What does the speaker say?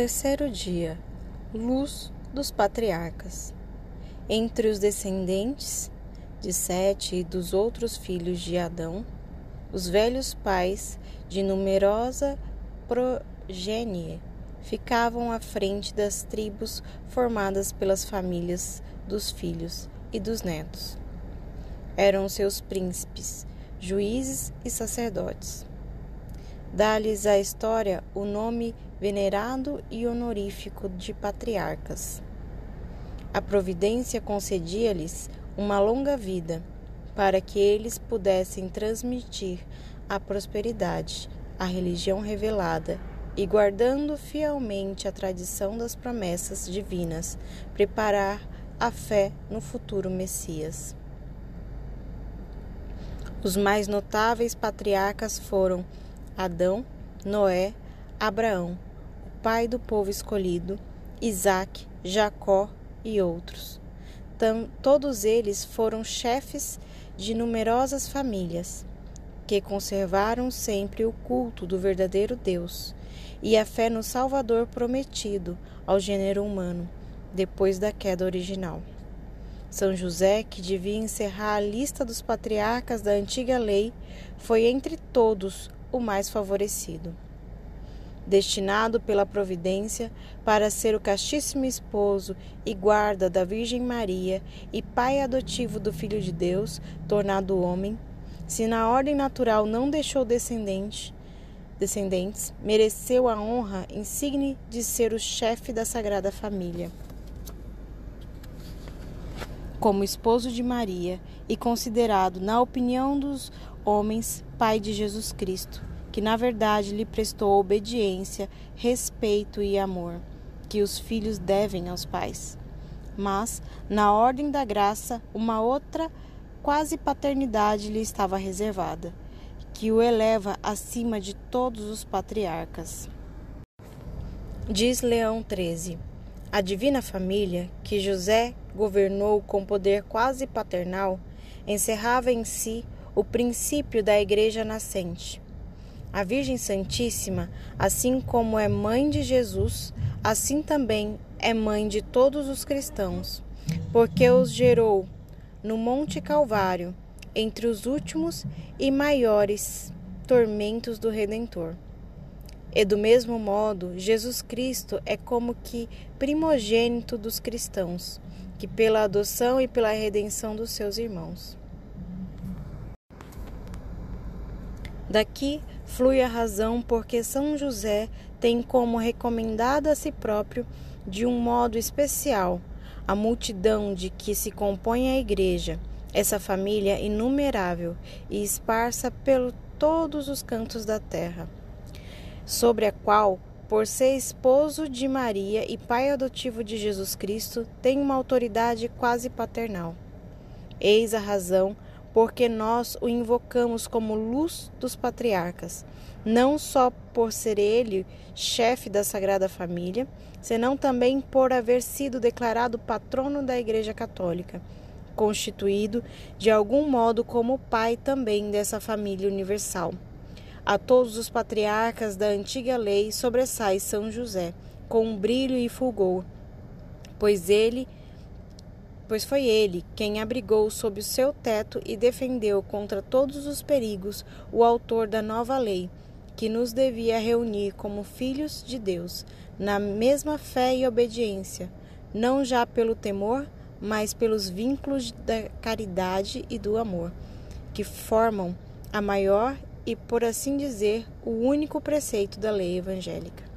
Terceiro dia Luz dos patriarcas. Entre os descendentes de Sete e dos outros filhos de Adão, os velhos pais de numerosa progenie ficavam à frente das tribos formadas pelas famílias dos filhos e dos netos. Eram seus príncipes, juízes e sacerdotes. Dá-lhes a história o nome venerado e honorífico de patriarcas. A providência concedia-lhes uma longa vida, para que eles pudessem transmitir a prosperidade, a religião revelada e, guardando fielmente a tradição das promessas divinas, preparar a fé no futuro Messias. Os mais notáveis patriarcas foram Adão, Noé, Abraão, o pai do povo escolhido, Isaac, Jacó e outros. Todos eles foram chefes de numerosas famílias, que conservaram sempre o culto do verdadeiro Deus e a fé no Salvador prometido ao gênero humano, depois da queda original. São José, que devia encerrar a lista dos patriarcas da antiga lei, foi entre todos o mais favorecido. Destinado pela providência para ser o castíssimo esposo e guarda da Virgem Maria e pai adotivo do Filho de Deus, tornado homem, se na ordem natural não deixou descendente, descendentes, mereceu a honra insigne de ser o chefe da Sagrada Família. Como esposo de Maria e considerado, na opinião dos homens, pai de Jesus Cristo, que na verdade lhe prestou obediência, respeito e amor, que os filhos devem aos pais. Mas, na ordem da graça, uma outra quase paternidade lhe estava reservada, que o eleva acima de todos os patriarcas. Diz Leão 13. A divina família, que José governou com poder quase paternal, encerrava em si o princípio da Igreja nascente. A Virgem Santíssima, assim como é mãe de Jesus, assim também é mãe de todos os cristãos, porque os gerou no Monte Calvário, entre os últimos e maiores tormentos do Redentor. E do mesmo modo, Jesus Cristo é como que primogênito dos cristãos, que pela adoção e pela redenção dos seus irmãos. Daqui flui a razão porque São José tem como recomendado a si próprio, de um modo especial, a multidão de que se compõe a Igreja, essa família inumerável e esparsa pelo todos os cantos da terra, sobre a qual, por ser esposo de Maria e pai adotivo de Jesus Cristo, tem uma autoridade quase paternal. Eis a razão porque nós o invocamos como luz dos patriarcas, não só por ser ele chefe da Sagrada Família, senão também por haver sido declarado patrono da Igreja Católica, constituído de algum modo como pai também dessa família universal. A todos os patriarcas da antiga lei sobressai São José, com brilho e fulgor, pois ele pois foi ele quem abrigou sob o seu teto e defendeu contra todos os perigos o autor da nova lei, que nos devia reunir como filhos de Deus, na mesma fé e obediência, não já pelo temor, mas pelos vínculos da caridade e do amor, que formam a maior e, por assim dizer, o único preceito da lei evangélica.